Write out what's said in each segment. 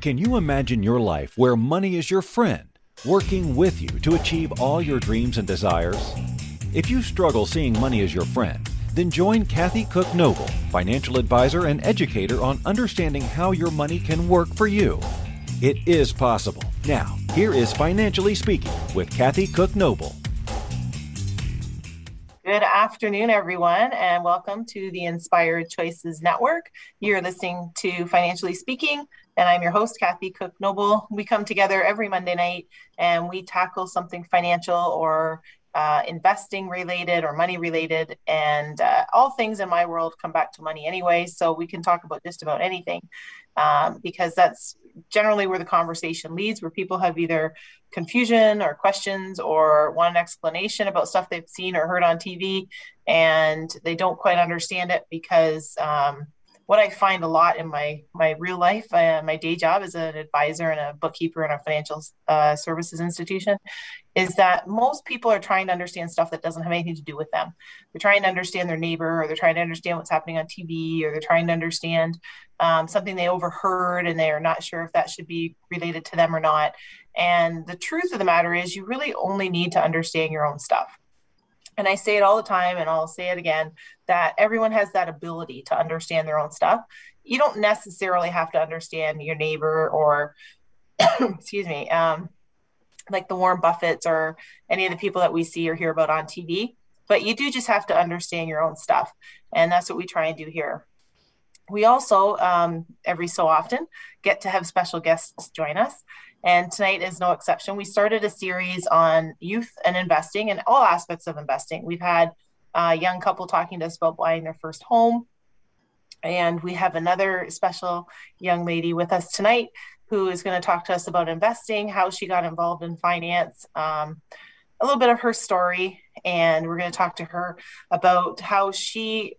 Can you imagine your life where money is your friend, working with you to achieve all your dreams and desires? If you struggle seeing money as your friend, then join Kathy Cook Noble, financial advisor and educator on understanding how your money can work for you. It is possible. Now, here is Financially Speaking with Kathy Cook Noble. Good afternoon, everyone, and welcome to the Inspired Choices Network. You're listening to Financially Speaking, and I'm your host, Kathy Cook Noble. We come together every Monday night and we tackle something financial or uh, investing related or money related. And uh, all things in my world come back to money anyway. So we can talk about just about anything um, because that's generally where the conversation leads, where people have either confusion or questions or want an explanation about stuff they've seen or heard on TV and they don't quite understand it because. Um, what I find a lot in my my real life, uh, my day job as an advisor and a bookkeeper in a financial uh, services institution, is that most people are trying to understand stuff that doesn't have anything to do with them. They're trying to understand their neighbor, or they're trying to understand what's happening on TV, or they're trying to understand um, something they overheard and they are not sure if that should be related to them or not. And the truth of the matter is, you really only need to understand your own stuff and I say it all the time, and I'll say it again that everyone has that ability to understand their own stuff. You don't necessarily have to understand your neighbor or, excuse me, um, like the Warren Buffetts or any of the people that we see or hear about on TV. But you do just have to understand your own stuff. And that's what we try and do here. We also, um, every so often, get to have special guests join us. And tonight is no exception. We started a series on youth and investing and all aspects of investing. We've had a young couple talking to us about buying their first home. And we have another special young lady with us tonight who is going to talk to us about investing, how she got involved in finance, um, a little bit of her story. And we're going to talk to her about how she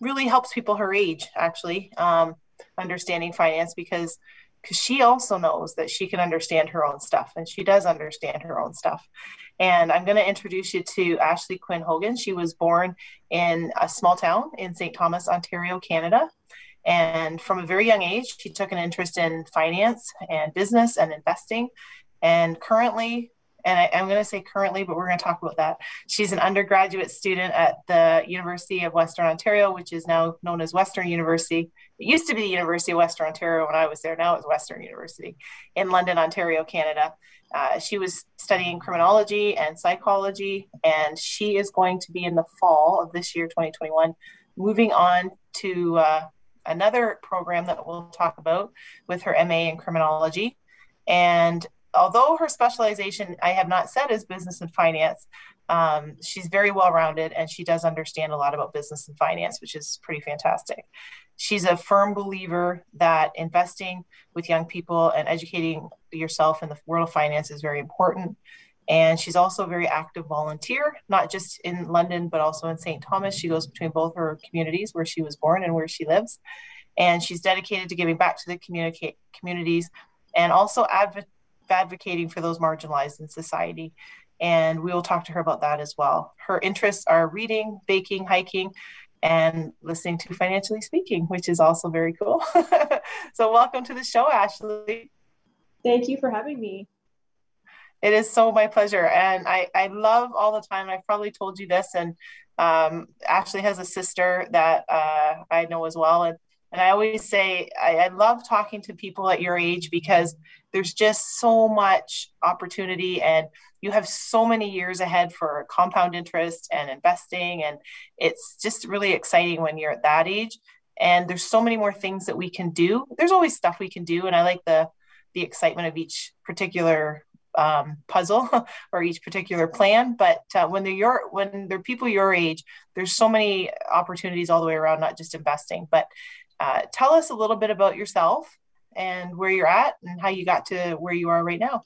really helps people her age, actually, um, understanding finance because because she also knows that she can understand her own stuff and she does understand her own stuff. And I'm going to introduce you to Ashley Quinn Hogan. She was born in a small town in St. Thomas, Ontario, Canada. And from a very young age, she took an interest in finance and business and investing. And currently, and I, am going to say currently, but we're going to talk about that. She's an undergraduate student at the University of Western Ontario, which is now known as Western University. It used to be the University of Western Ontario when I was there. Now it's Western University in London, Ontario, Canada. Uh, she was studying criminology and psychology, and she is going to be in the fall of this year, 2021, moving on to uh, another program that we'll talk about with her MA in criminology. And although her specialization I have not said is business and finance, um, she's very well rounded and she does understand a lot about business and finance, which is pretty fantastic. She's a firm believer that investing with young people and educating yourself in the world of finance is very important. And she's also a very active volunteer, not just in London, but also in St. Thomas. She goes between both her communities where she was born and where she lives. And she's dedicated to giving back to the communicate communities and also adv- advocating for those marginalized in society. And we will talk to her about that as well. Her interests are reading, baking, hiking, and listening to Financially Speaking, which is also very cool. so, welcome to the show, Ashley. Thank you for having me. It is so my pleasure. And I, I love all the time. I've probably told you this, and um, Ashley has a sister that uh, I know as well. And and I always say, I, I, love talking to people at your age because there's just so much opportunity and you have so many years ahead for compound interest and investing. And it's just really exciting when you're at that age. And there's so many more things that we can do. There's always stuff we can do. And I like the, the excitement of each particular um, puzzle or each particular plan. But uh, when they're your when they're people your age, there's so many opportunities all the way around, not just investing. But uh, tell us a little bit about yourself and where you're at and how you got to where you are right now.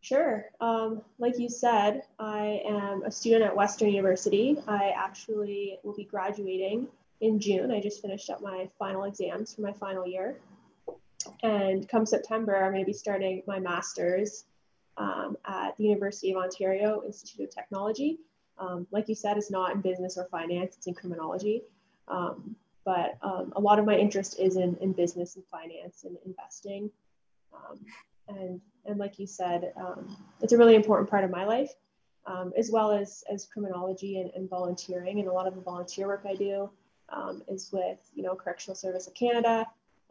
Sure. Um, like you said, I am a student at Western University. I actually will be graduating in June. I just finished up my final exams for my final year. And come September, I'm going to be starting my master's um, at the University of Ontario Institute of Technology. Um, like you said, it's not in business or finance, it's in criminology. Um, but um, a lot of my interest is in, in business and finance and investing. Um, and, and like you said, um, it's a really important part of my life, um, as well as, as criminology and, and volunteering. And a lot of the volunteer work I do um, is with, you know, Correctional Service of Canada,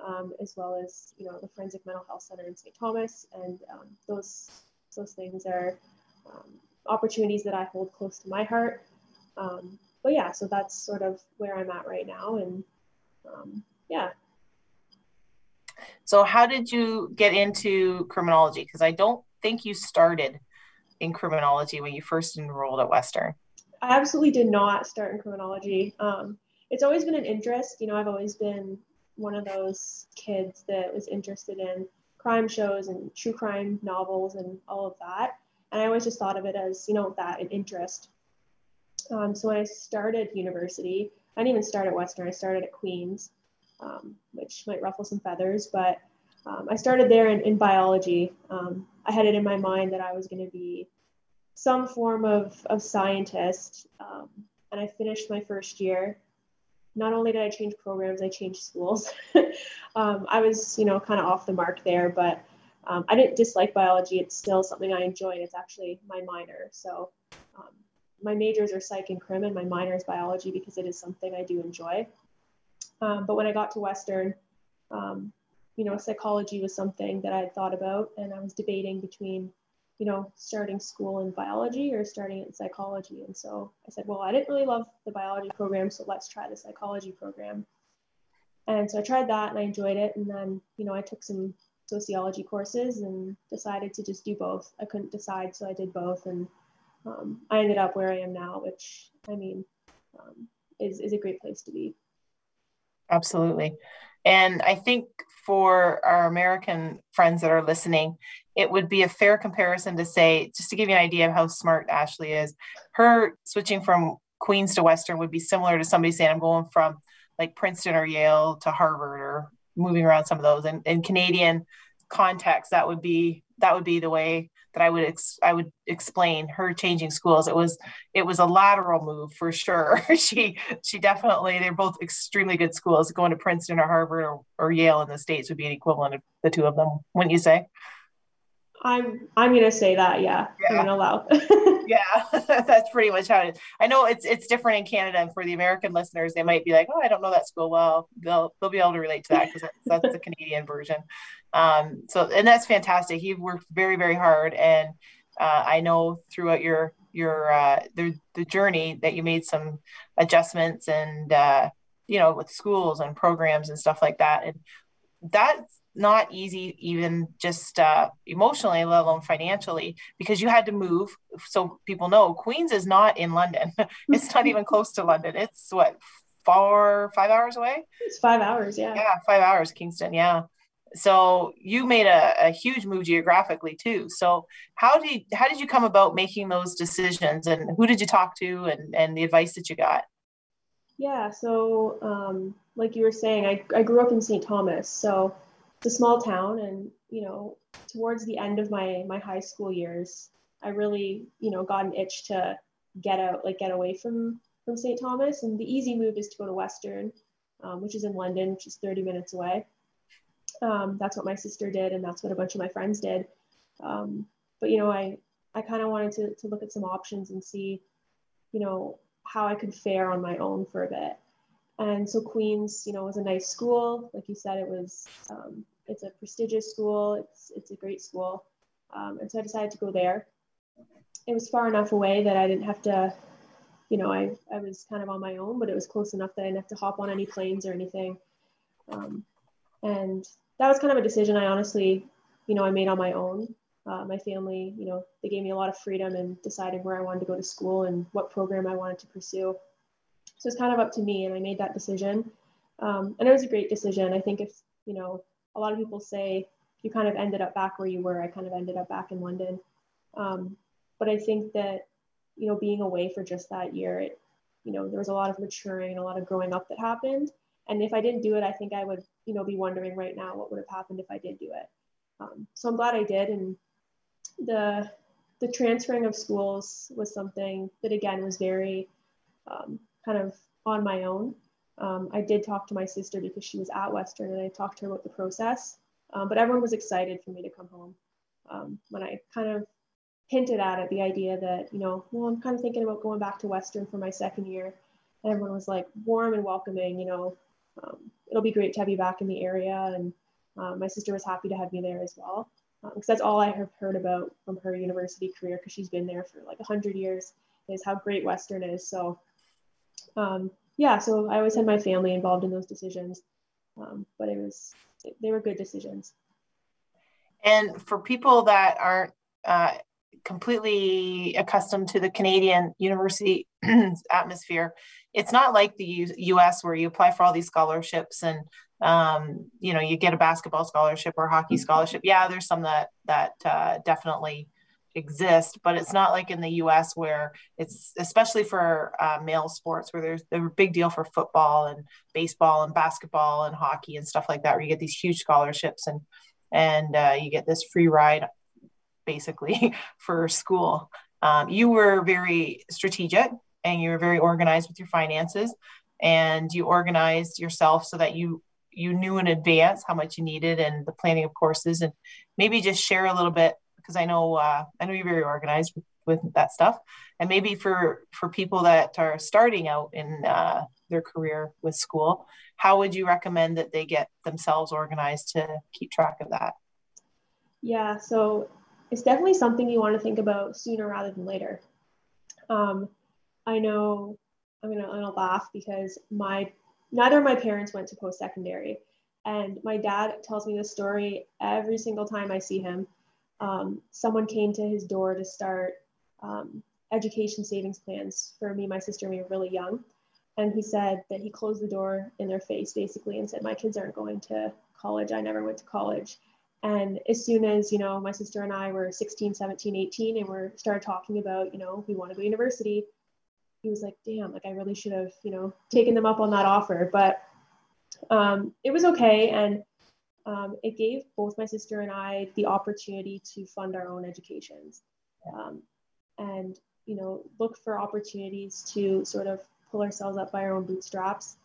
um, as well as, you know, the Forensic Mental Health Center in St. Thomas. And um, those, those things are opportunities that I hold close to my heart. But yeah, so that's sort of where I'm at right now. And yeah, so, how did you get into criminology? Because I don't think you started in criminology when you first enrolled at Western. I absolutely did not start in criminology. Um, it's always been an interest. You know, I've always been one of those kids that was interested in crime shows and true crime novels and all of that. And I always just thought of it as, you know, that an interest. Um, so when I started university, I didn't even start at Western, I started at Queen's um, which might ruffle some feathers, but um, I started there in, in biology. Um, I had it in my mind that I was going to be some form of, of scientist, um, and I finished my first year. Not only did I change programs, I changed schools. Um, I was, you know, kind of off the mark there, but I didn't dislike biology. It's still something I enjoyed. It's actually my minor. So my majors are psych and crim, and my minor is biology because it is something I do enjoy. Um, but when I got to Western, um, you know, psychology was something that I had thought about, and I was debating between, you know, starting school in biology or starting in psychology. And so I said, well, I didn't really love the biology program, so let's try the psychology program. And so I tried that and I enjoyed it. And then, you know, I took some sociology courses and decided to just do both. I couldn't decide, so I did both. And um, I ended up where I am now, which I mean, um, is, is a great place to be. Absolutely. And I think for our American friends that are listening, it would be a fair comparison to say, just to give you an idea of how smart Ashley is, her switching from Queens to Western would be similar to somebody saying, I'm going from like Princeton or Yale to Harvard or moving around some of those. And in Canadian context, that would be that would be the way that I would ex- I would explain her changing schools. It was it was a lateral move for sure. she she definitely they're both extremely good schools. Going to Princeton or Harvard or, or Yale in the states would be an equivalent of the two of them, wouldn't you say? I'm I'm gonna say that, yeah. yeah. I'm gonna allow. yeah, that's pretty much how it is. I know it's it's different in Canada, and for the American listeners, they might be like, "Oh, I don't know that school well." They'll they'll be able to relate to that because that's, that's the Canadian version. Um, so, and that's fantastic. You've worked very very hard, and uh, I know throughout your your uh, the the journey that you made some adjustments and uh, you know with schools and programs and stuff like that, and that's not easy even just uh, emotionally let alone financially because you had to move. So people know queens is not in london. It's not even close to london. It's what four five hours away? It's five hours yeah. Yeah five hours kingston yeah. So you made a, a huge move geographically too. So how did how did you come about making those decisions and who did you talk to and and the advice that you got? Yeah so um, like you were saying I, I grew up in st thomas so it's a small town and you know towards the end of my my high school years i really you know got an itch to get out like get away from from st thomas. And the easy move is to go to western um, which is in london which is 30 minutes away. Um, that's what my sister did and that's what a bunch of my friends did. Um, but you know i i kind of wanted to, to look at some options and see you know how i could fare on my own for a bit. And so Queens, you know, was a nice school. Like you said, it was, um, it's a prestigious school. It's, it's a great school. Um, and so I decided to go there. It was far enough away that I didn't have to, you know, I, I was kind of on my own, but it was close enough that I didn't have to hop on any planes or anything. Um, and that was kind of a decision I honestly, you know, I made on my own. Uh, my family, you know, they gave me a lot of freedom in deciding where I wanted to go to school and what program I wanted to pursue. So it's kind of up to me, and I made that decision. Um, and it was a great decision. I think if, you know, a lot of people say you kind of ended up back where you were, I kind of ended up back in London. Um, but I think that, you know, being away for just that year, it, you know, there was a lot of maturing and a lot of growing up that happened. And if I didn't do it, I think I would, you know, be wondering right now what would have happened if I did do it. Um, so I'm glad I did. And the the transferring of schools was something that again was very um, kind of on my own. Um, I did talk to my sister because she was at Western and I talked to her about the process. Um, but everyone was excited for me to come home. Um, when I kind of hinted at it, the idea that, you know, well, I'm kind of thinking about going back to Western for my second year. And everyone was like warm and welcoming, you know, um, it'll be great to have you back in the area. And uh, my sister was happy to have me there as well. Because um, that's all I have heard about from her university career, because she's been there for like 100 years, is how great Western is. So, um, yeah, so I always had my family involved in those decisions. Um, but it was, they were good decisions. And for people that aren't uh, completely accustomed to the Canadian university atmosphere. It's not like the U- US where you apply for all these scholarships and um, you know you get a basketball scholarship or hockey mm-hmm. scholarship. Yeah, there's some that that uh, definitely exist, but it's not like in the US where it's especially for uh, male sports where there's a big deal for football and baseball and basketball and hockey and stuff like that where you get these huge scholarships and and uh, you get this free ride basically for school. Um, you were very strategic and you were very organized with your finances and you organized yourself so that you you knew in advance how much you needed and the planning of courses and maybe just share a little bit because I know uh, I know you're very organized with, with, that stuff and maybe for for people that are starting out in uh, their career with school how would you recommend that they get themselves organized to keep track of that yeah so it's definitely something you want to think about sooner rather than later. Um, I know I'm gonna, I'm gonna laugh because my neither of my parents went to post secondary, and my dad tells me this story every single time I see him. Um, someone came to his door to start um, education savings plans for me, my sister, and we were really young. And he said that he closed the door in their face basically and said, My kids aren't going to college. I never went to college. And as soon as, you know, my sister and I were 16, 17, 18, and we started talking about, you know, we want to go to university, he was like, damn, like I really should have, you know, taken them up on that offer. But um, it was okay. And um, it gave both my sister and I the opportunity to fund our own educations um, and, you know, look for opportunities to sort of pull ourselves up by our own bootstraps.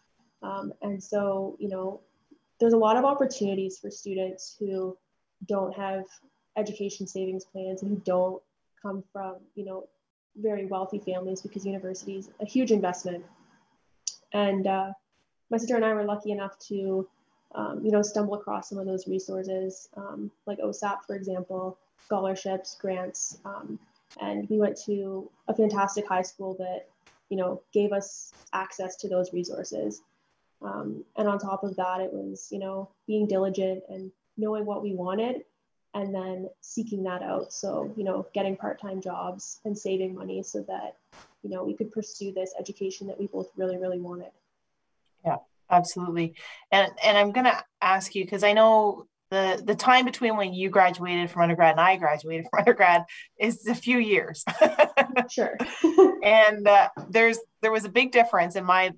Um, and so, you know, there's a lot of opportunities for students who don't have education savings plans and who don't come from, you know, very wealthy families because university is a huge investment. And uh, my sister and I were lucky enough to, um, you know, stumble across some of those resources, um, like OSAP, for example, scholarships, grants. Um, and we went to a fantastic high school that, you know, gave us access to those resources. Um, and on top of that, it was, you know, being diligent and knowing what we wanted and then seeking that out. So, you know, getting part-time jobs and saving money so that, you know, we could pursue this education that we both really, really wanted. Yeah, absolutely. And and I'm gonna ask you because I know the the time between when you graduated from undergrad and I graduated from undergrad is a few years. sure. and uh, there's there was a big difference in my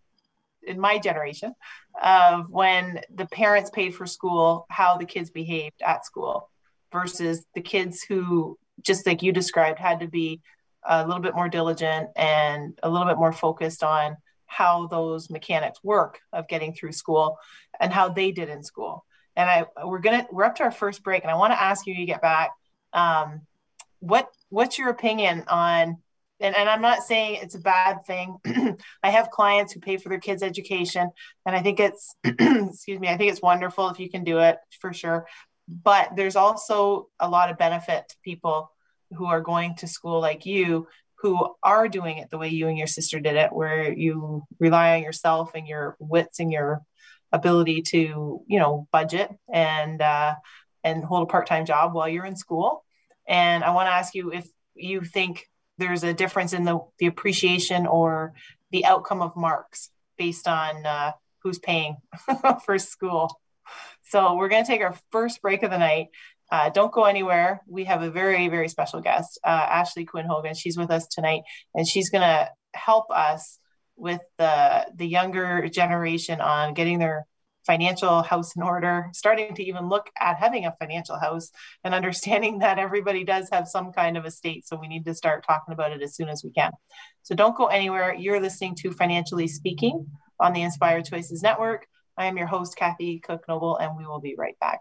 in my generation of when the parents paid for school, how the kids behaved at school versus the kids who, just like you described, had to be a little bit more diligent and a little bit more focused on how those mechanics work of getting through school and how they did in school. And I we're gonna we're up to our first break, and I want to ask you to get back. Um, what what's your opinion on and, and I'm not saying it's a bad thing. I have clients who pay for their kids' education, and I think it's, excuse me, I think it's wonderful if you can do it for sure. But there's also a lot of benefit to people who are going to school like you, who are doing it the way you and your sister did it, where you rely on yourself and your wits and your ability to, you know, budget and uh, and hold a part-time job while you're in school. And I want to ask you if you think there's a difference in the, the appreciation or the outcome of marks based on uh, who's paying for school. So we're going to take our first break of the night. Uh, don't go anywhere. We have a very, very special guest, uh, Ashley Quinn Hogan. She's with us tonight, and she's going to help us with the the younger generation on getting their financial house in order, starting to even look at having a financial house and understanding that everybody does have some kind of estate. So we need to start talking about it as soon as we can. So don't go anywhere. You're listening to Financially Speaking on the Inspired Choices Network. I am your host, Kathy Cook Noble, and we will be right back.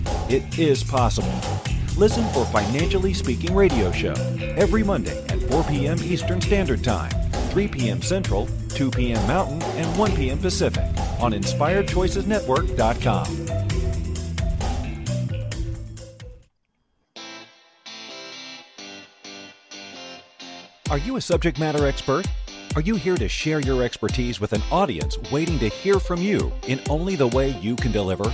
It is possible. Listen for Financially Speaking radio show every Monday at 4 p.m. Eastern Standard Time, 3 p.m. Central, 2 p.m. Mountain, and 1 p.m. Pacific on InspiredChoicesNetwork.com. Are you a subject matter expert? Are you here to share your expertise with an audience waiting to hear from you in only the way you can deliver?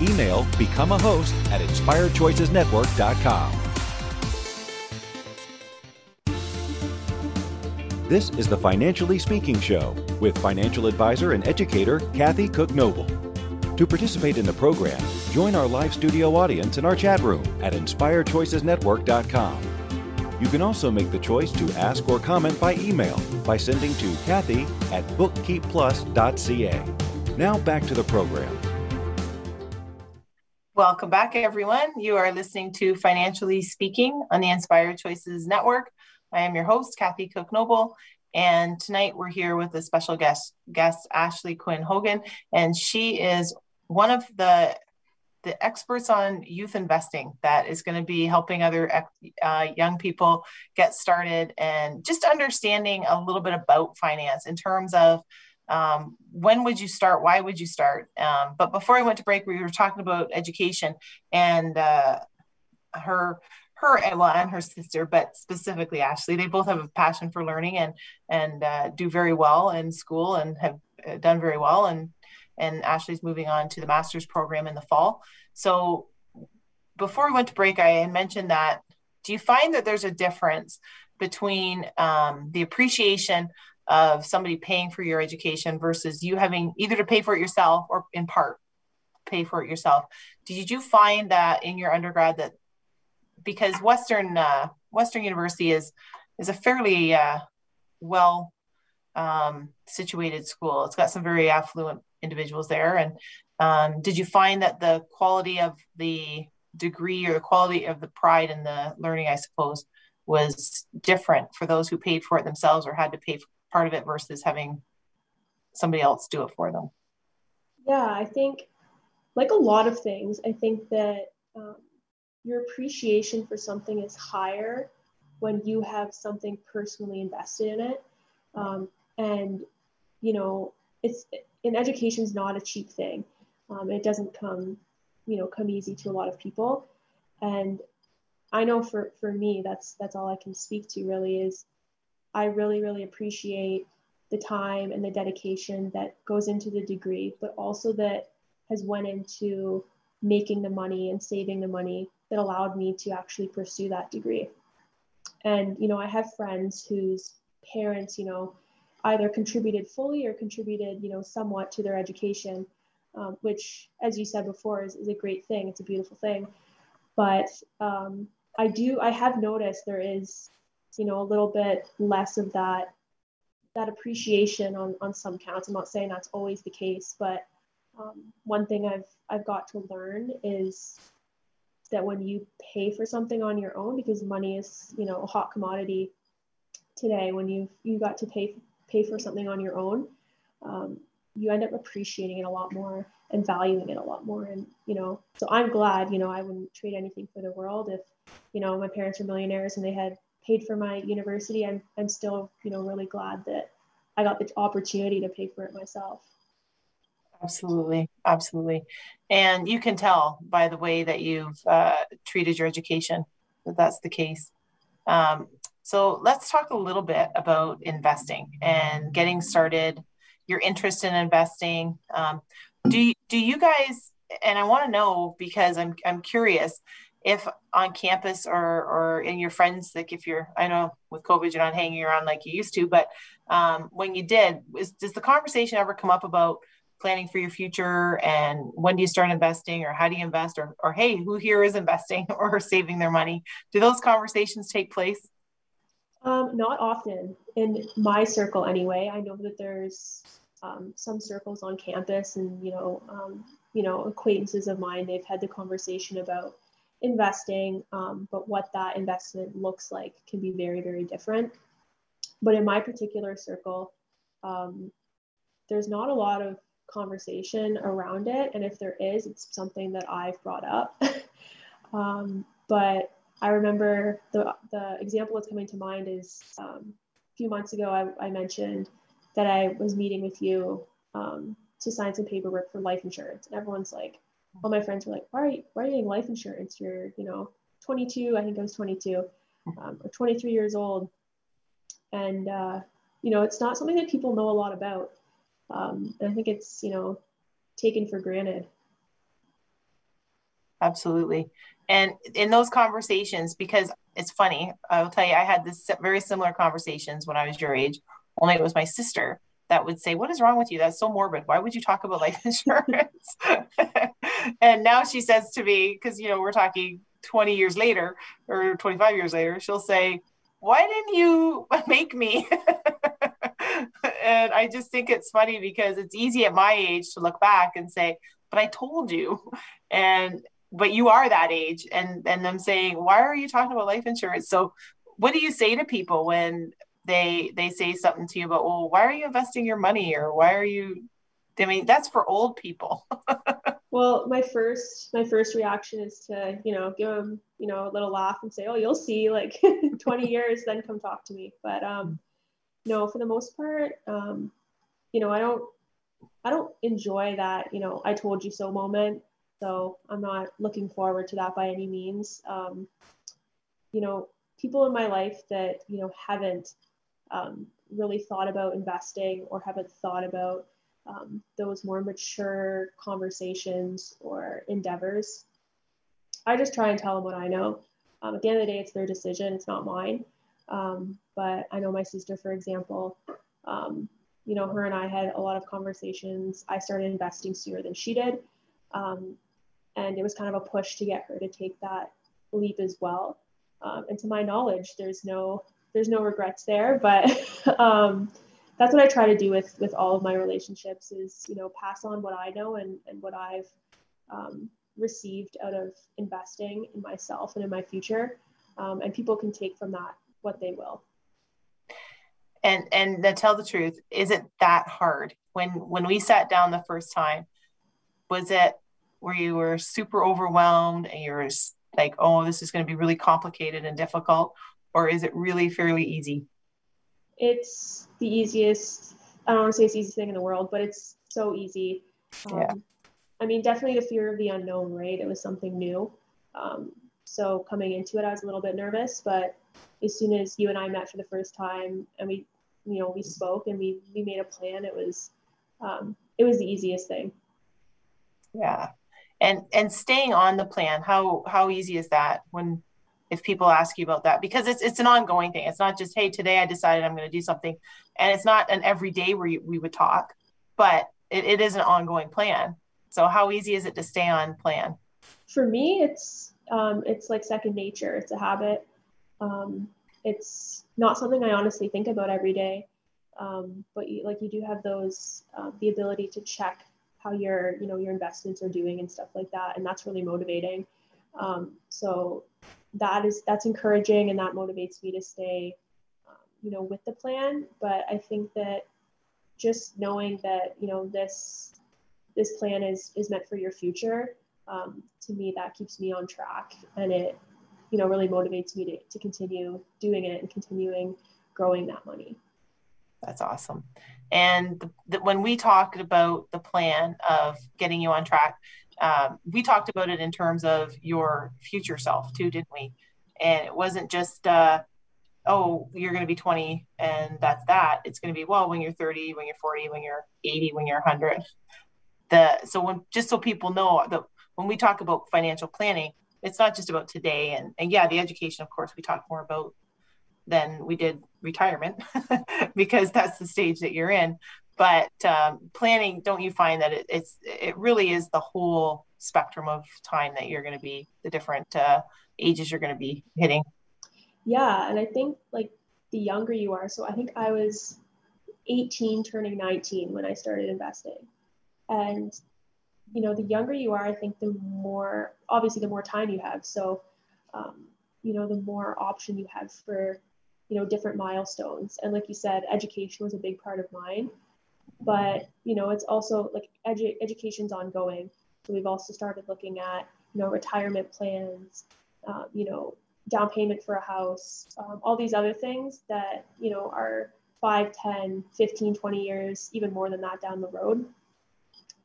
Email become a host at inspiredchoicesnetwork.com. This is the Financially Speaking Show with financial advisor and educator Kathy Cook Noble. To participate in the program, join our live studio audience in our chat room at inspiredchoicesnetwork.com. You can also make the choice to ask or comment by email by sending to Kathy at bookkeepplus.ca. Now back to the program. Welcome back, everyone. You are listening to Financially Speaking on the Inspired Choices Network. I am your host, Kathy Cook Noble, and tonight we're here with a special guest, guest Ashley Quinn Hogan, and she is one of the the experts on youth investing that is going to be helping other uh, young people get started and just understanding a little bit about finance in terms of um, when would you start? Why would you start? Um, but before i went to break we were talking about education and uh, her her and well and her sister but specifically ashley. They both have a passion for learning and and uh, do very well in school and have uh, done very well. And and ashley's moving on to the master's program in the fall. So before we went to break i had mentioned that do you find that there's a difference between um, the appreciation of somebody paying for your education versus you having either to pay for it yourself or in part pay for it yourself did you find that in your undergrad that because Western uh, Western University is is a fairly uh, well um, situated school. It's got some very affluent individuals there. And um, did you find that the quality of the degree or the quality of the pride in the learning, I suppose, was different for those who paid for it themselves or had to pay for part of it versus having somebody else do it for them? Yeah, I think, like a lot of things, I think that um, your appreciation for something is higher when you have something personally invested in it. Um, and, you know, it's education is not a cheap thing. Um, it doesn't come, you know, come easy to a lot of people. And I know for, for me, that's, that's all I can speak to really is I really, really appreciate the time and the dedication that goes into the degree, but also that has went into making the money and saving the money that allowed me to actually pursue that degree. And, you know, I have friends whose parents, you know, either contributed fully or contributed, you know, somewhat to their education, um, which, as you said before, is, is a great thing. It's a beautiful thing. But um, I do, I have noticed there is, you know, a little bit less of that that appreciation on, on some counts. I'm not saying that's always the case, but um, one thing I've I've got to learn is that when you pay for something on your own, because money is you know a hot commodity today, when you you got to pay pay for something on your own, um, you end up appreciating it a lot more and valuing it a lot more. And you know, so I'm glad you know I wouldn't trade anything for the world. If you know my parents were millionaires and they had paid for my university, I'm I'm still you know really glad that I got the opportunity to pay for it myself. Absolutely, absolutely. And you can tell by the way that you've uh, treated your education that that's the case. Um, so let's talk a little bit about investing and getting started. Your interest in investing. Um, do you, do you guys? And I want to know because I'm I'm curious if on campus or or in your friends like if you're I know with COVID you're not hanging around like you used to, but um, when you did, is, does the conversation ever come up about planning for your future and when do you start investing or how do you invest or, or hey who here is investing or saving their money? Do those conversations take place? Um, not often in my circle anyway. I know that there's um, some circles on campus and you know um, you know acquaintances of mine they've had the conversation about investing um, but what that investment looks like can be very very different but in my particular circle um, there's not a lot of conversation around it. And if there is, it's something that I've brought up. um, but I remember the, the example that's coming to mind is um, a few months ago, I, I, mentioned that I was meeting with you um, to sign some paperwork for life insurance. And everyone's like, all my friends were like, why are you, why are you getting life insurance? You're, you know, 22, I think I was 22 um, or 23 years old. And, uh, you know, it's not something that people know a lot about. Um, and I think it's, you know, taken for granted. Absolutely. And in those conversations, because it's funny, I'll tell you, I had this very similar conversations when I was your age, only it was my sister that would say, What is wrong with you? That's so morbid. Why would you talk about life insurance? and now she says to me, because, you know, we're talking 20 years later or 25 years later, she'll say, Why didn't you make me? and I just think it's funny because it's easy at my age to look back and say, but I told you. And but you are that age and and them saying, why are you talking about life insurance? So what do you say to people when they they say something to you about, well, why are you investing your money or why are you I mean, that's for old people. well, my first my first reaction is to, you know, give them, you know, a little laugh and say, "Oh, you'll see like 20 years then come talk to me." But um no, for the most part, um, you know, I don't, I don't enjoy that, you know, I told you so moment. So I'm not looking forward to that by any means. Um, you know, people in my life that, you know, haven't um, really thought about investing or haven't thought about um, those more mature conversations or endeavors. I just try and tell them what I know. Um, at the end of the day, it's their decision, it's not mine. Um, but I know my sister, for example, um, you know, her and I had a lot of conversations. I started investing sooner than she did. Um, and it was kind of a push to get her to take that leap as well. Um, and to my knowledge, there's no there's no regrets there, but that's what I try to do with with all of my relationships is you know pass on what I know and and what I've um, received out of investing in myself and in my future, um, and people can take from that what they will. And and to tell the truth is it that hard? When when we sat down the first time was it where you were super overwhelmed and you're like oh this is going to be really complicated and difficult? Or is it really fairly easy it's the easiest i don't want to say it's the easiest thing in the world but it's so easy um, yeah. i mean definitely the fear of the unknown right it was something new um, so coming into it i was a little bit nervous but as soon as you and I met for the first time and we, you know, we spoke and we we made a plan, it was um, it was the easiest thing. Yeah, and and staying on the plan, how how easy is that when if people ask you about that because it's it's an ongoing thing. It's not just hey today I decided I'm going to do something, and it's not an everyday where you, we would talk, but it, it is an ongoing plan. So how easy is it to stay on plan? For me, it's um, it's like second nature. It's a habit. Um, it's not something I honestly think about every day. Um, but you, like you do have those uh, the ability to check how your you know your investments are doing and stuff like that, and that's really motivating. Um, so that is that's encouraging, and that motivates me to stay um, you know with the plan. But I think that just knowing that you know this this plan is is meant for your future um, to me that keeps me on track and it you know really motivates me to, to continue doing it and continuing growing that money that's awesome and the, the, when we talked about the plan of getting you on track um, we talked about it in terms of your future self too didn't we? And it wasn't just uh, oh you're going to be 20 and that's that. It's going to be well when you're 30 when you're 40 when you're 80 when you're 100 the so when just so people know that when we talk about financial planning it's not just about today. And, and yeah the education of course we talk more about than we did retirement because that's the stage that you're in but um, planning don't you find that it, it's it really is the whole spectrum of time that you're going to be the different uh, ages you're going to be hitting? Yeah and i think like the younger you are so i think i was 18 turning 19 when i started investing. And you know the younger you are i think the more obviously the more time you have. So um, you know the more option you have for you know different milestones. And like you said education was a big part of mine but you know it's also like edu- education's ongoing. So we've also started looking at you know retirement plans um, you know down payment for a house um, all these other things that you know are 5 10 15 20 years even more than that down the road.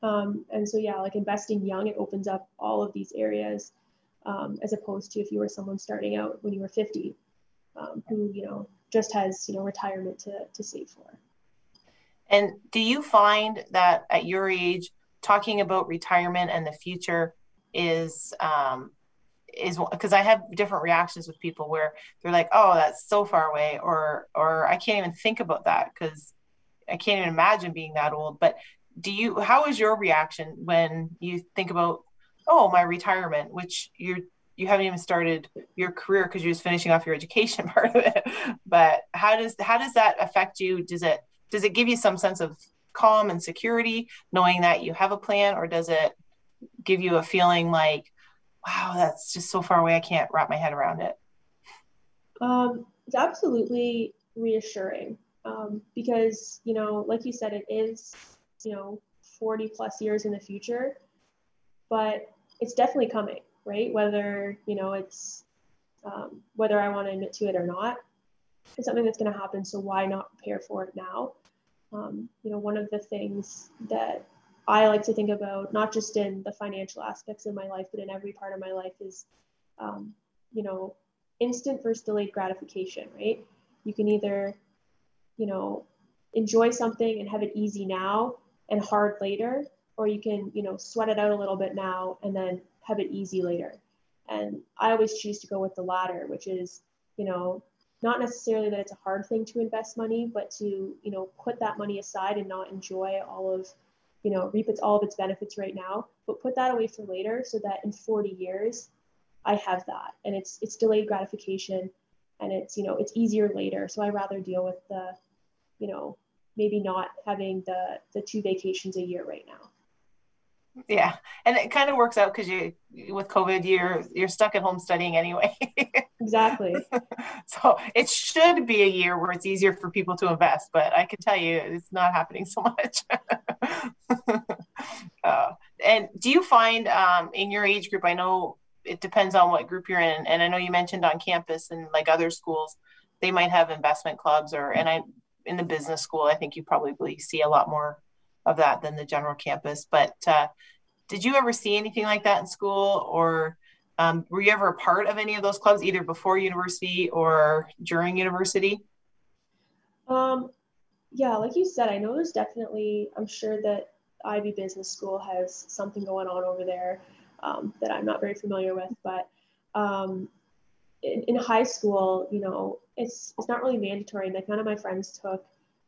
Um, and so yeah like investing young it opens up all of these areas um, as opposed to if you were someone starting out when you were 50 um, who you know just has you know retirement to, to save for and do you find that at your age, talking about retirement and the future is um, is because I have different reactions with people where they're like, "Oh, that's so far away," or or I can't even think about that because I can't even imagine being that old. But do you? How is your reaction when you think about, oh, my retirement, which you're you haven't even started your career because you're just finishing off your education part of it. But how does how does that affect you? Does it does it give you some sense of calm and security knowing that you have a plan or does it give you a feeling like wow that's just so far away i can't wrap my head around it um, it's absolutely reassuring um, because you know like you said it is you know 40 plus years in the future but it's definitely coming right? Whether you know it's um, whether i want to admit to it or not it's something that's going to happen so why not prepare for it now um, you know, one of the things that I like to think about, not just in the financial aspects of my life, but in every part of my life, is, um, you know, instant versus delayed gratification, right? You can either, you know, enjoy something and have it easy now and hard later, or you can, you know, sweat it out a little bit now and then have it easy later. And I always choose to go with the latter, which is, you know, not necessarily that it's a hard thing to invest money, but to, you know, put that money aside and not enjoy all of, you know, reap its all of its benefits right now, but put that away for later so that in 40 years I have that. And it's it's delayed gratification and it's, you know, it's easier later. So I rather deal with the, you know, maybe not having the the two vacations a year right now yeah. And it kind of works out because you with covid you're you're stuck at home studying anyway. Exactly. So it should be a year where it's easier for people to invest but i can tell you it's not happening so much. Uh, and do you find um, in your age group i know it depends on what group you're in and i know you mentioned on campus and like other schools they might have investment clubs or and i in the business school i think you probably see a lot more of that than the general campus. But uh, did you ever see anything like that in school, or um, were you ever a part of any of those clubs, either before university or during university? Um, yeah, like you said, I know there's definitely. I'm sure that Ivey Business School has something going on over there um, that I'm not very familiar with, but. Um, in, in high school, you know, it's it's not really mandatory. Like none of my friends took,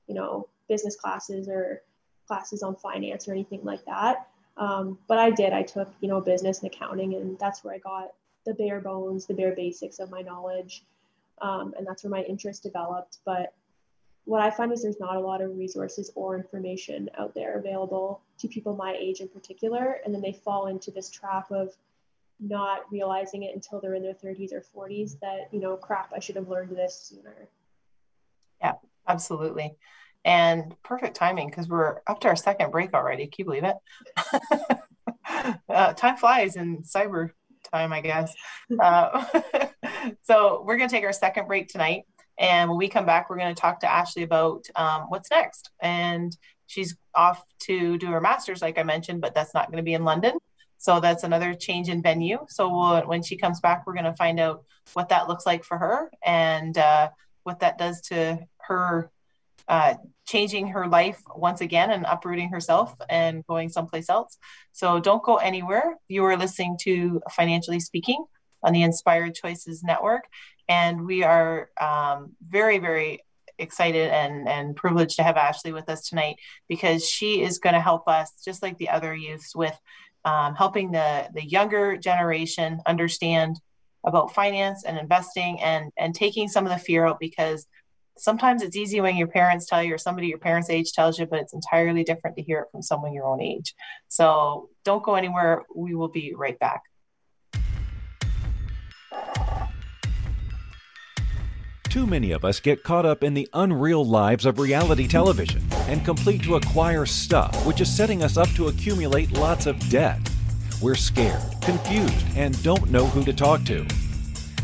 you know, business classes or classes on finance or anything like that. Um, but I did. I took, you know, business and accounting, and that's where I got the bare bones, the bare basics of my knowledge. Um, and that's where my interest developed. But what I find is there's not a lot of resources or information out there available to people my age in particular. And then they fall into this trap of not realizing it until they're in their 30s or 40s that, you know, crap, I should have learned this sooner. Yeah, absolutely and perfect timing because we're up to our second break already. Can you believe it? uh, time flies in cyber time, I guess. Uh, so we're going to take our second break tonight. And when we come back, we're going to talk to Ashley about um, what's next. And she's off to do her master's, like I mentioned, but that's not going to be in London. So that's another change in venue. So we'll, when she comes back, we're going to find out what that looks like for her and uh, what that does to her uh, changing her life once again and uprooting herself and going someplace else. So don't go anywhere. You are listening to Financially Speaking on the Inspired Choices Network. And we are um, very, very excited and, and privileged to have Ashley with us tonight because she is going to help us, just like the other youths, with um, helping the, the younger generation understand about finance and investing and, and taking some of the fear out because sometimes it's easy when your parents tell you or somebody your parents' age tells you, but it's entirely different to hear it from someone your own age. So don't go anywhere. We will be right back. Too many of us get caught up in the unreal lives of reality television and complete to acquire stuff, which is setting us up to accumulate lots of debt. We're scared, confused, and don't know who to talk to.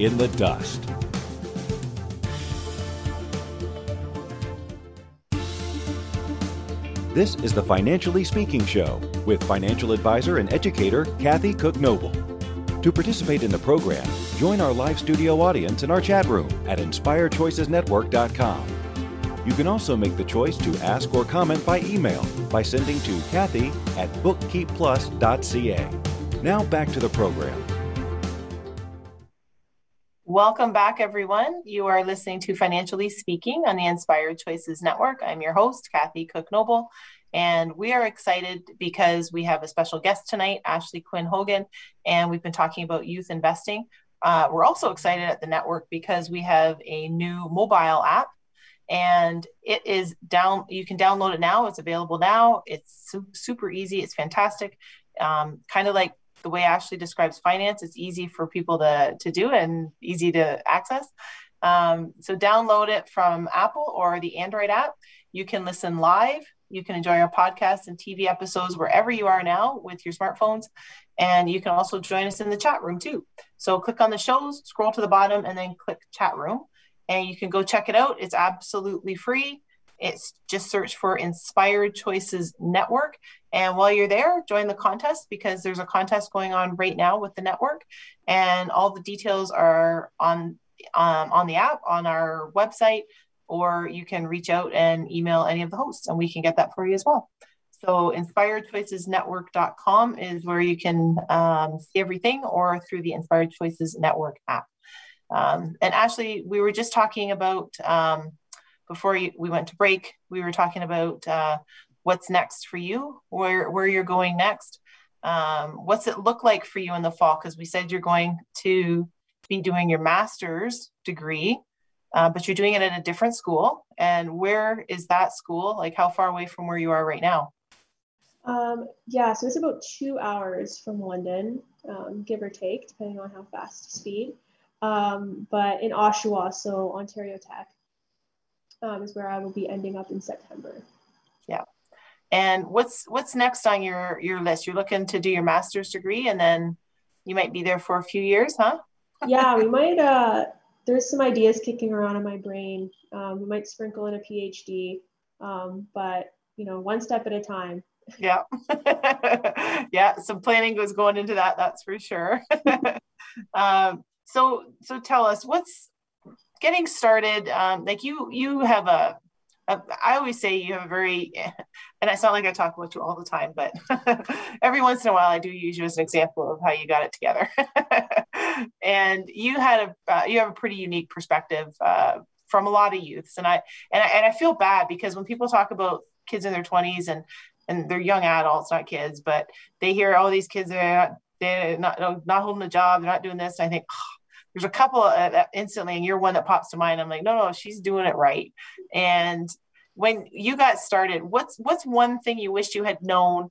in the dust. This is the Financially Speaking Show with financial advisor and educator Kathy Cook Noble. To participate in the program, join our live studio audience in our chat room at inspiredchoicesnetwork.com. You can also make the choice to ask or comment by email by sending to Kathy at bookkeepplus.ca. Now back to the program. Welcome back, everyone. You are listening to Financially Speaking on the Inspired Choices Network. I'm your host, Kathy Cook Noble, and we are excited because we have a special guest tonight, Ashley Quinn Hogan, and we've been talking about youth investing. Uh, we're also excited at the network because we have a new mobile app and it is down you can download it now it's available now it's su- super easy it's fantastic um, kind of like the way Ashley describes finance, it's easy for people to, to do and easy to access. Um, so download it from Apple or the Android app. You can listen live. You can enjoy our podcasts and TV episodes wherever you are now with your smartphones. And you can also join us in the chat room too. So click on the shows, scroll to the bottom, and then click chat room. And you can go check it out. It's absolutely free. It's just search for Inspired Choices Network. And while you're there, join the contest because there's a contest going on right now with the network. And all the details are on um, on the app, on our website, or you can reach out and email any of the hosts and we can get that for you as well. So inspiredchoicesnetwork.com is where you can um, see everything or through the Inspired Choices Network app. Um, and Ashley, we were just talking about um, before you, we went to break, we were talking about uh, what's next for you, where where you're going next. Um, what's it look like for you in the fall? Because we said you're going to be doing your master's degree, uh, but you're doing it at a different school. And where is that school? Like, how far away from where you are right now? Um, yeah, so it's about two hours from London, um, give or take, depending on how fast speed. Um, but in Oshawa, so Ontario Tech um, is where I will be ending up in September. Yeah. And what's what's next on your your list? You're looking to do your master's degree, and then you might be there for a few years, huh? yeah, we might. Uh, there's some ideas kicking around in my brain. Um, we might sprinkle in a PhD, um, but you know, one step at a time. yeah, yeah. Some planning was going into that. That's for sure. um, so, so tell us what's getting started um, like you you have a uh, always say you have a very, and I sound like I talk about you all the time, but every once in a while I do use you as an example of how you got it together. and you had a, uh, you have a pretty unique perspective uh, from a lot of youths, and I, and I, and I feel bad because when people talk about kids in their twenties and and they're young adults, not kids, but they hear all oh, these kids they're not they're not not holding a job, they're not doing this. And I think. Oh, there's a couple uh, instantly, and you're one that pops to mind. I'm like, no, no, she's doing it right. And when you got started, what's what's one thing you wish you had known?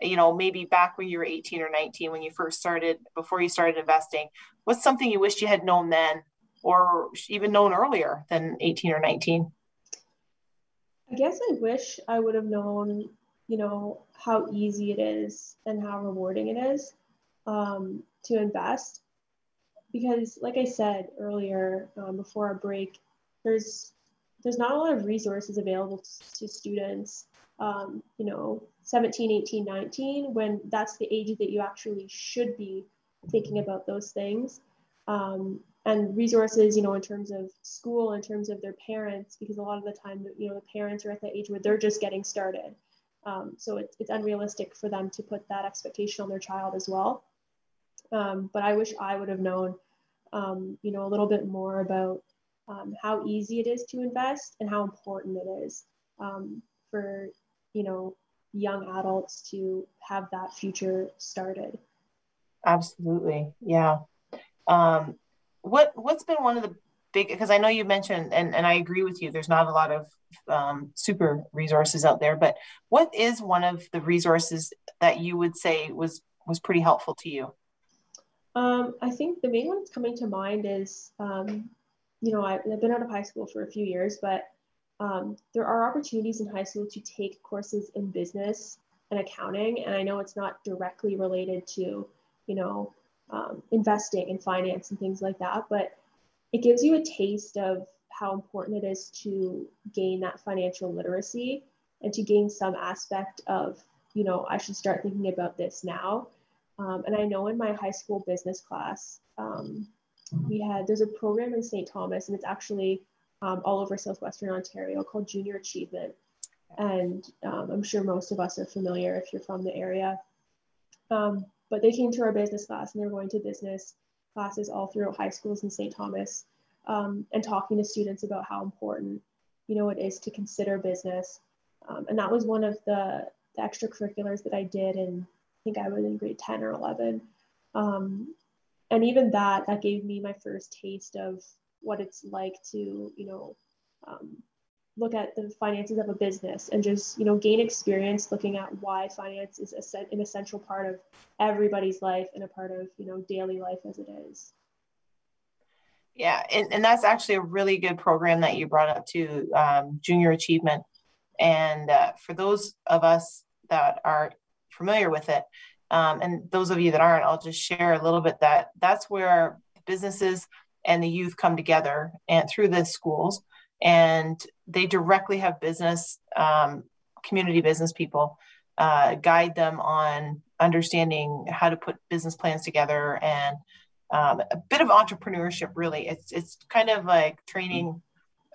You know, maybe back when you were 18 or 19, when you first started, before you started investing. What's something you wished you had known then, or even known earlier than 18 or 19? I guess I wish I would have known, you know, how easy it is and how rewarding it is um, to invest because like i said earlier um, before our break there's there's not a lot of resources available to, to students um, you know 17 18 19 when that's the age that you actually should be thinking about those things. Um, and resources you know in terms of school in terms of their parents because a lot of the time you know the parents are at that age where they're just getting started. Um, so it, it's unrealistic for them to put that expectation on their child as well um, but I wish I would have known, um, you know, a little bit more about um, how easy it is to invest and how important it is um, for, you know, young adults to have that future started. Absolutely, yeah. Um, what what's been one of the big because I know you mentioned and and I agree with you. There's not a lot of um, super resources out there, but what is one of the resources that you would say was was pretty helpful to you? Um, I think the main one that's coming to mind is, um, you know, I've, I've, been out of high school for a few years, but um, there are opportunities in high school to take courses in business and accounting. And I know it's not directly related to, you know, um, investing and finance and things like that, but it gives you a taste of how important it is to gain that financial literacy and to gain some aspect of, you know, I should start thinking about this now um, and I know in my high school business class, um, we had, there's a program in St. Thomas, and it's actually um, all over Southwestern Ontario called Junior Achievement. And um, I'm sure most of us are familiar if you're from the area. Um, but they came to our business class and they're going to business classes all throughout high schools in St. Thomas um, and talking to students about how important, you know, it is to consider business. and that was one of the, the extracurriculars that I did in think I was in grade 10 or 11. Um, and even that, that gave me my first taste of what it's like to, you know, um, look at the finances of a business and just, you know, gain experience looking at why finance is an essential part of everybody's life and a part of, you know, daily life as it is. Yeah, and, and that's actually a really good program that you brought up to um, junior achievement. And uh, for those of us that are familiar with it. Um, and those of you that aren't, I'll just share a little bit that that's where businesses and the youth come together and through the schools and they directly have business um, community business people uh, guide them on understanding how to put business plans together and um, a bit of entrepreneurship really it's it's kind of like training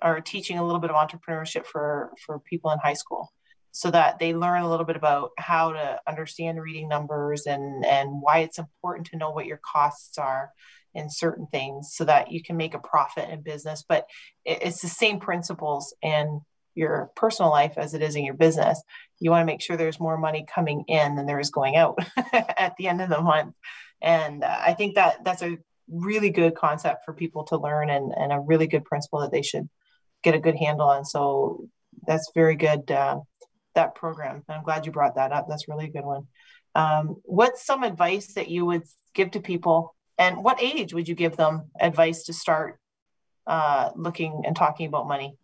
or teaching a little bit of entrepreneurship for for people in high school so that they learn a little bit about how to understand reading numbers and and why it's important to know what your costs are in certain things so that you can make a profit in business. But it's the same principles in your personal life as it is in your business. You want to make sure there's more money coming in than there is going out at the end of the month. And uh, i think that that's a really good concept for people to learn and, and a really good principle that they should get a good handle on. So that's very good uh, that program. I'm glad you brought that up. That's really a good one. Um, what's some advice that you would give to people, and what age would you give them advice to start uh, looking and talking about money?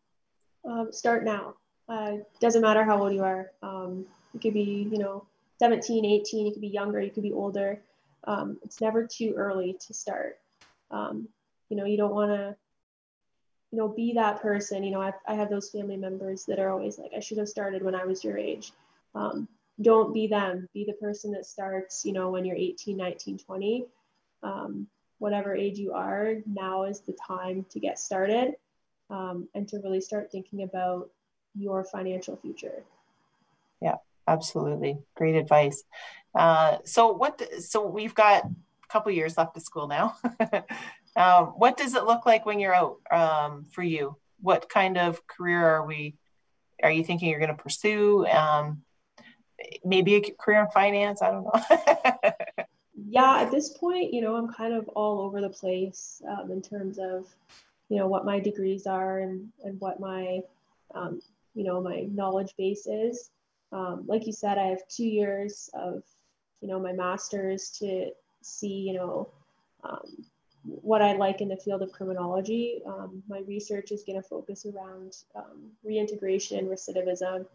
Um, start now. Uh, doesn't matter how old you are. Um, you could be, you know, 17, 18. You could be younger. You could be older. Um, it's never too early to start. Um, you know, you don't want to you know, be that person. You know, I, I have those family members that are always like, I should have started when I was your age. Um, don't be them. Be the person that starts, you know, when you're 18, 19, 20. Um, whatever age you are, now is the time to get started um, and to really start thinking about, your financial future. Yeah, absolutely. Great advice. Uh, so what? So we've got a couple years left of school now. um, what does it look like when you're out um, for you? What kind of career are we? Are you thinking you're going to pursue? Um, maybe a career in finance. I don't know. yeah, at this point, you know, I'm kind of all over the place um, in terms of, you know, what my degrees are and and what my, um, you know, my knowledge base is. Um, like you said, I have two years of, you know, my master's to see, you know, um, what I like in the field of criminology. Um, my research is going to focus around um, reintegration and recidivism.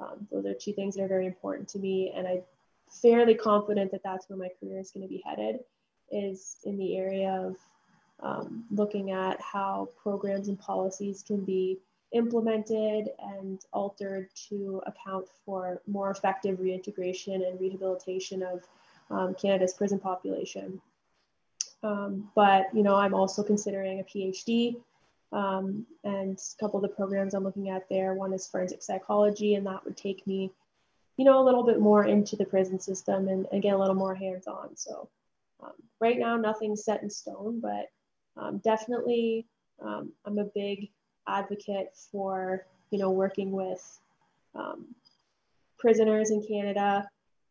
Um, those are two things that are very important to me, and I'm fairly confident that that's where my career is going to be headed, is in the area of um, looking at how programs and policies can be implemented and altered to account for more effective reintegration and rehabilitation of um, Canada's prison population. Um, but you know, I'm also considering a PhD, um, and a couple of the programs I'm looking at there. One is forensic psychology, and that would take me, you know, a little bit more into the prison system and, and get a little more hands-on. So um, right now, nothing's set in stone, but um, definitely, um, I'm a big advocate for you know working with um, prisoners in Canada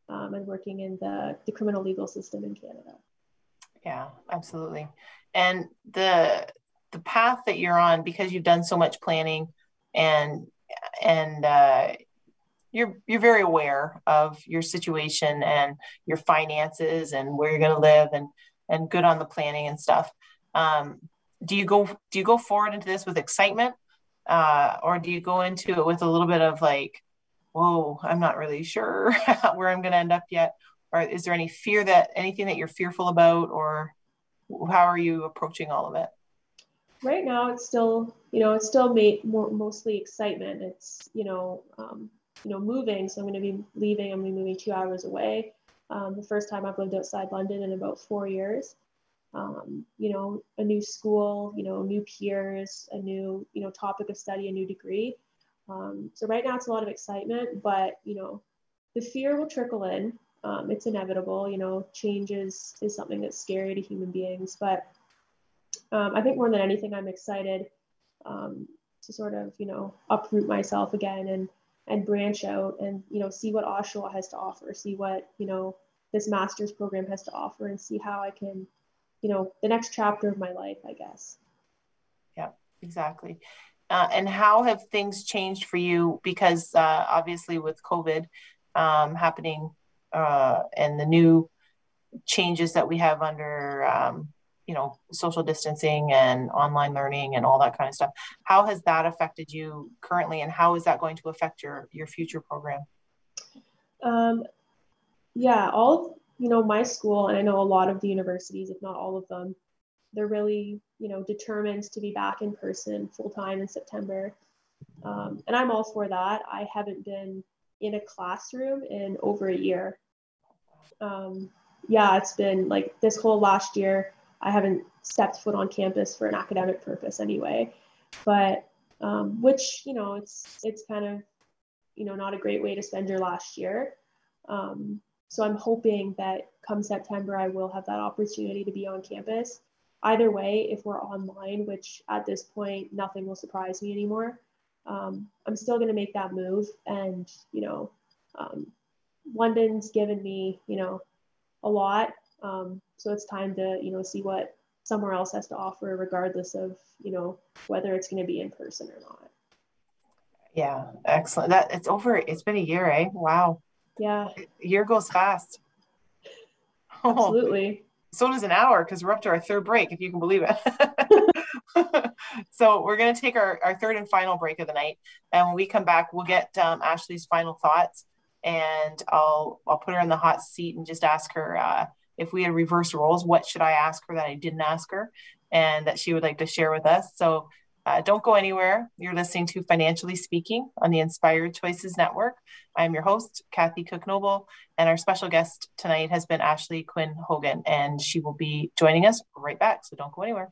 and working in the, the criminal legal system in Canada. Yeah, absolutely. And the the path that you're on, because you've done so much planning and and uh, you're you're very aware of your situation and your finances and where you're going to live and and good on the planning and stuff. Um, do you go do you go forward into this with excitement, uh, or do you go into it with a little bit of like, whoa, I'm not really sure where I'm going to end up yet, or is there any fear that anything that you're fearful about or how are you approaching all of it? Right now it's still you know it's still made more, mostly excitement. It's you know um, you know moving. So i'm going to be leaving i'm going to be moving two hours away. Um, the first time i've lived outside london in about four years. Um, you know a new school you know new peers a new you know topic of study a new degree. Um, so right now it's a lot of excitement but you know the fear will trickle in um, it's inevitable. You know, change is, is something that's scary to human beings. But um, I think more than anything, I'm excited um, to sort of, you know, uproot myself again and and branch out and you know see what Oshawa has to offer, see what you know this master's program has to offer, and see how I can, you know, the next chapter of my life, I guess. Yeah, exactly. Uh, and how have things changed for you? Because uh, obviously, with COVID um, happening uh, and the new changes that we have under um, you know social distancing and online learning and all that kind of stuff how has that affected you currently and how is that going to affect your your future program? Um, yeah all you know my school and i know a lot of the universities if not all of them they're really you know determined to be back in person full time in september. Um, and i'm all for that. I haven't been in a classroom in over a year um, yeah, it's been like this whole last year, I haven't stepped foot on campus for an academic purpose anyway. But um, which you know, it's it's kind of you know not a great way to spend your last year. Um, so I'm hoping that come September, I will have that opportunity to be on campus. Either way, if we're online, which at this point nothing will surprise me anymore, um, I'm still going to make that move and you know um, London's given me, you know, a lot. Um, so it's time to, you know, see what somewhere else has to offer, regardless of, you know, whether it's going to be in person or not. Yeah, excellent. That it's over. It's been a year, eh? Wow. Yeah. A year goes fast. Absolutely. Oh, so does an hour because we're up to our third break, if you can believe it. so we're going to take our, our third and final break of the night. And when we come back, we'll get um, Ashley's final thoughts and I'll I'll put her in the hot seat and just ask her uh, if we had reverse roles, what should I ask her that I didn't ask her, and that she would like to share with us. So uh, don't go anywhere. You're listening to Financially Speaking on the Inspired Choices Network. I'm your host, Kathy Cook Noble, and our special guest tonight has been Ashley Quinn Hogan, and she will be joining us right back. So don't go anywhere.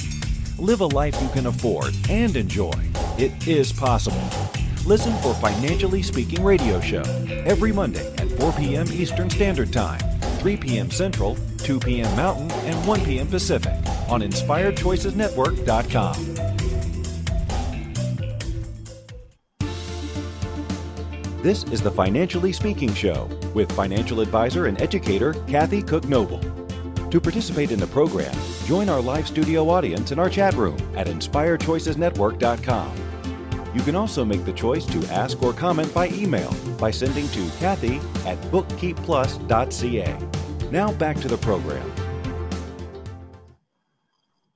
Live a life you can afford and enjoy. It is possible. Listen for Financially Speaking Radio Show every Monday at 4 p.m. Eastern Standard Time, 3 p.m. Central, 2 p.m. Mountain, and 1 p.m. Pacific on InspiredChoicesNetwork.com. This is the Financially Speaking Show with financial advisor and educator Kathy Cook Noble. To participate in the program, join our live studio audience in our chat room at inspiredchoicesnetwork.com. You can also make the choice to ask or comment by email by sending to Kathy at bookkeepplus.ca. Now back to the program.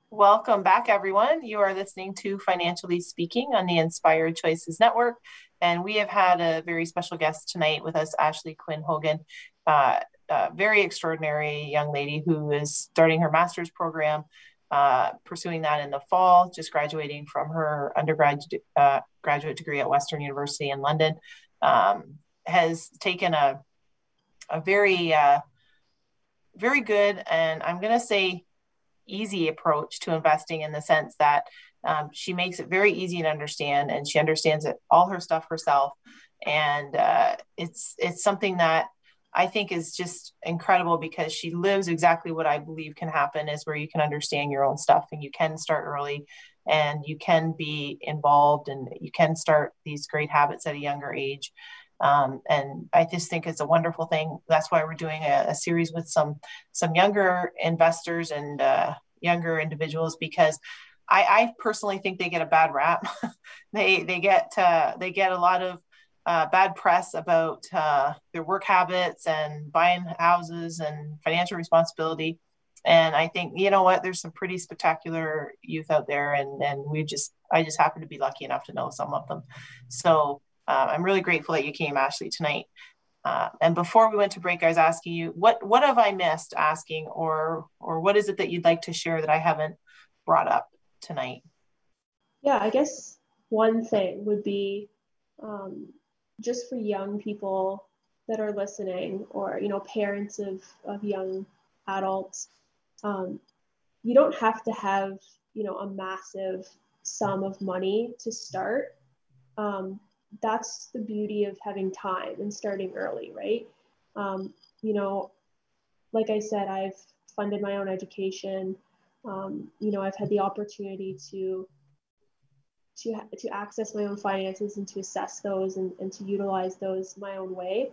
Welcome back, everyone. You are listening to Financially Speaking on the Inspired Choices Network. And we have had a very special guest tonight with us, Ashley Quinn Hogan. Uh, a very extraordinary young lady who is starting her master's program, uh, pursuing that in the fall, just graduating from her undergraduate uh, graduate degree at Western University in London. Um, has taken a, a very, uh, very good, and I'm going to say easy approach to investing in the sense that um, she makes it very easy to understand and she understands it all her stuff herself and uh, it's it's something that I think is just incredible because she lives exactly what I believe can happen is where you can understand your own stuff and you can start early and you can be involved and you can start these great habits at a younger age. Um, and I just think it's a wonderful thing. That's why we're doing a, a series with some some younger investors and uh, younger individuals because I, I, personally think they get a bad rap. they they get uh, they get a lot of uh, bad press about uh, their work habits and buying houses and financial responsibility. And I think you know what, there's some pretty spectacular youth out there, and and we just I just happen to be lucky enough to know some of them. So uh, I'm really grateful that you came, Ashley, tonight. Uh, and before we went to break, I was asking you what what have I missed asking, or or what is it that you'd like to share that I haven't brought up tonight? Yeah, I guess one thing would be um, just for young people that are listening or you know parents of, of young adults um, you don't have to have you know a massive sum of money to start. Um, that's the beauty of having time and starting early right? Um, you know like i said i've funded my own education. Um, you know i've had the opportunity to to, to access my own finances and to assess those and, and to utilize those my own way.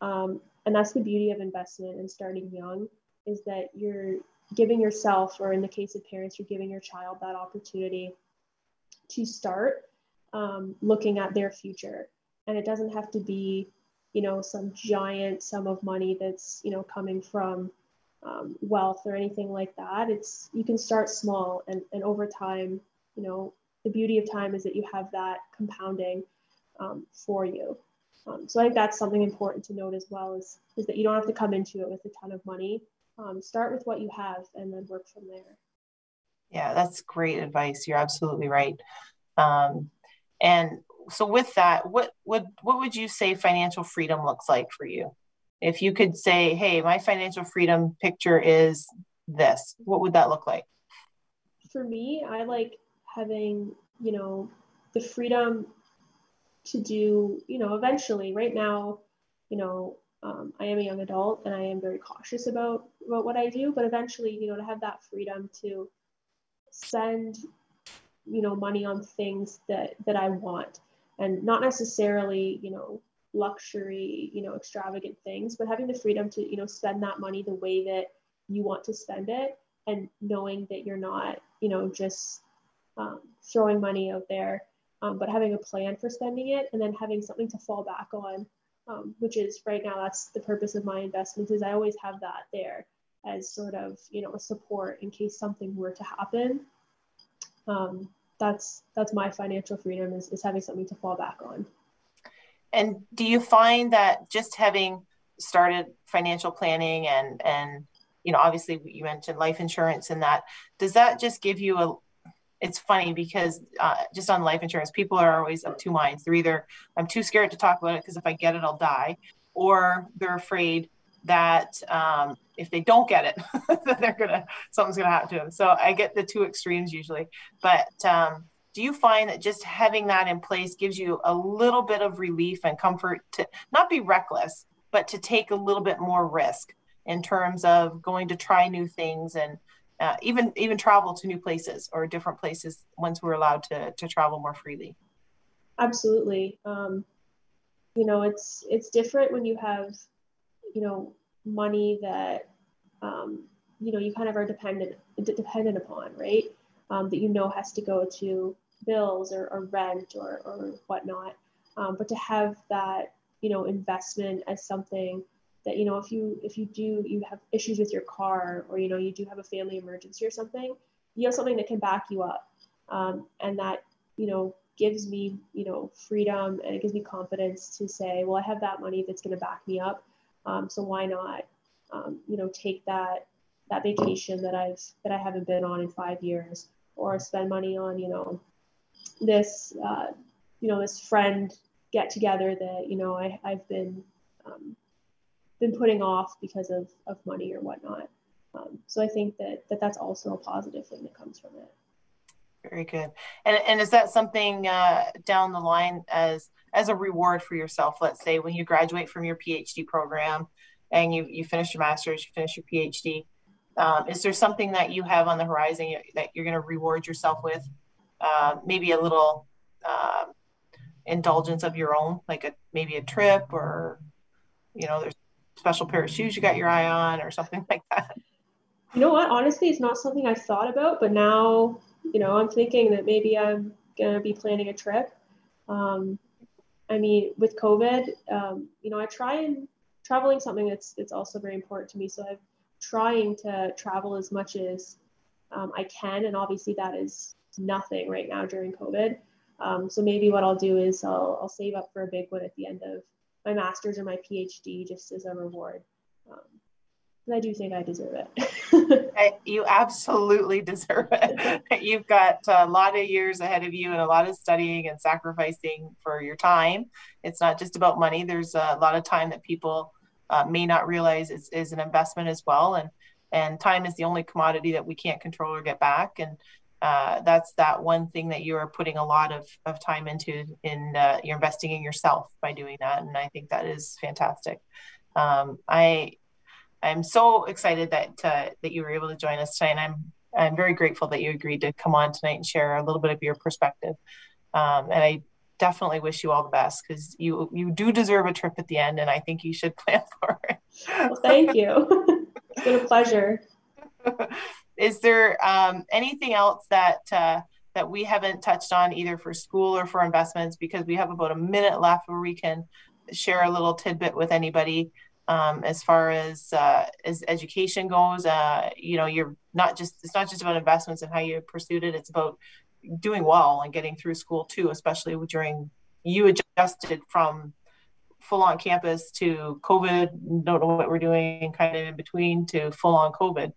Um, and that's the beauty of investment and starting young is that you're giving yourself, or in the case of parents, you're giving your child that opportunity to start um, looking at their future. And it doesn't have to be, you know, some giant sum of money that's, you know, coming from um, wealth or anything like that. It's you can start small and, and over time, you know, the beauty of time is that you have that compounding um, for you. Um, so I think that's something important to note as well is, is that you don't have to come into it with a ton of money. Um, start with what you have and then work from there. Yeah, that's great advice. You're absolutely right. Um, and so with that, what would what would you say financial freedom looks like for you? If you could say, hey, my financial freedom picture is this, what would that look like? For me, I like having, you know, the freedom to do, you know, eventually, right now, you know, um, I am a young adult and I am very cautious about, about what I do, but eventually, you know, to have that freedom to spend, you know, money on things that, that I want and not necessarily, you know, luxury, you know, extravagant things, but having the freedom to, you know, spend that money the way that you want to spend it and knowing that you're not, you know, just um, throwing money out there, um, but having a plan for spending it and then having something to fall back on, um, which is right now that's the purpose of my investments is I always have that there as sort of you know a support in case something were to happen. Um, that's that's my financial freedom is, is having something to fall back on. And do you find that just having started financial planning and and you know obviously you mentioned life insurance and that does that just give you a it's funny because uh, just on life insurance people are always of two minds. They're either i'm too scared to talk about it because if i get it i'll die or they're afraid that um, if they don't get it that they're gonna something's gonna happen to them. So i get the two extremes usually. But um, do you find that just having that in place gives you a little bit of relief and comfort to not be reckless but to take a little bit more risk in terms of going to try new things and uh, even even travel to new places or different places once we're allowed to to travel more freely. Absolutely. Um, you know, it's it's different when you have, you know, money that, um, you know, you kind of are dependent dependent upon, right? Um, that you know has to go to bills or, or rent or, or whatnot. Um, but to have that you know investment as something that you know if you if you do you have issues with your car or you know you do have a family emergency or something you have something that can back you up. Um, and that you know gives me you know freedom and it gives me confidence to say well i have that money that's going to back me up. Um, so why not um, you know take that that vacation that i've that i haven't been on in five years or spend money on you know this uh, you know this friend get together that you know I, I've been um, been putting off because of, of money or whatnot. Um, so I think that, that that's also a positive thing that comes from it. Very good. And, and is that something uh, down the line as as a reward for yourself? Let's say when you graduate from your PhD program and you you finish your master's, you finish your PhD. Um, is there something that you have on the horizon that you're going to reward yourself with? Uh, maybe a little uh, indulgence of your own, like a maybe a trip or you know, there's special pair of shoes you got your eye on or something like that. You know what? Honestly, it's not something I've thought about, but now, you know, I'm thinking that maybe I'm gonna be planning a trip. Um, I mean, with COVID, um, you know, I try and traveling something that's it's also very important to me. So I'm trying to travel as much as um, I can, and obviously that is nothing right now during COVID. Um, so maybe what I'll do is I'll, I'll save up for a big one at the end of my master's or my PhD just as a reward. Um, I do think I deserve it. you absolutely deserve it. You've got a lot of years ahead of you and a lot of studying and sacrificing for your time. It's not just about money. There's a lot of time that people uh, may not realize is, is an investment as well. And and time is the only commodity that we can't control or get back. And uh, that's that one thing that you are putting a lot of, of time into in uh, you're investing in yourself by doing that and i think that is fantastic. Um, i i'm so excited that uh, that you were able to join us tonight and i'm i'm very grateful that you agreed to come on tonight and share a little bit of your perspective. Um, and i definitely wish you all the best because you you do deserve a trip at the end and i think you should plan for it. Well thank you. It's been a pleasure is there um, anything else that uh, that we haven't touched on either for school or for investments? Because we have about a minute left where we can share a little tidbit with anybody um, as far as uh, as education goes. Uh, you know, you're not just it's not just about investments and how you pursued it. It's about doing well and getting through school too, especially during you adjusted from full on campus to COVID, don't know what we're doing, kind of in between to full on COVID.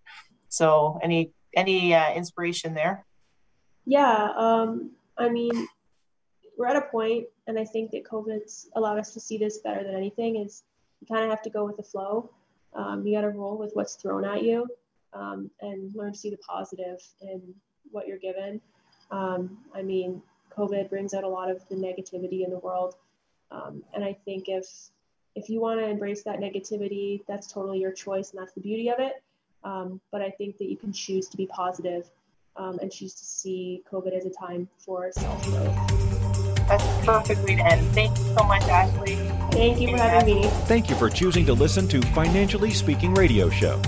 So any any uh, inspiration there? Yeah, um, I mean, we're at a point, and I think that COVID's allowed us to see this better than anything. Is you kind of have to go with the flow. Um, you got to roll with what's thrown at you, um, and learn to see the positive in what you're given. Um, I mean, COVID brings out a lot of the negativity in the world, um, and I think if if you want to embrace that negativity, that's totally your choice, and that's the beauty of it. Um, but I think that you can choose to be positive, um, and choose to see COVID as a time for self growth. That's a perfect way to end. Thank you so much, Ashley. Thank you for having me. Thank you for choosing to listen to Financially Speaking Radio Show.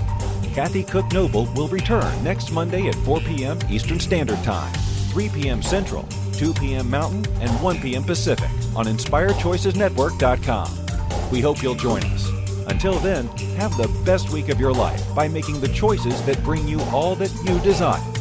Kathy Cook Noble will return next Monday at 4 p.m. Eastern Standard Time, 3 p.m. Central, 2 p.m. Mountain, and 1 p.m. Pacific on InspiredChoicesNetwork.com. We hope you'll join us. Until then, have the best week of your life by making the choices that bring you all that you desire.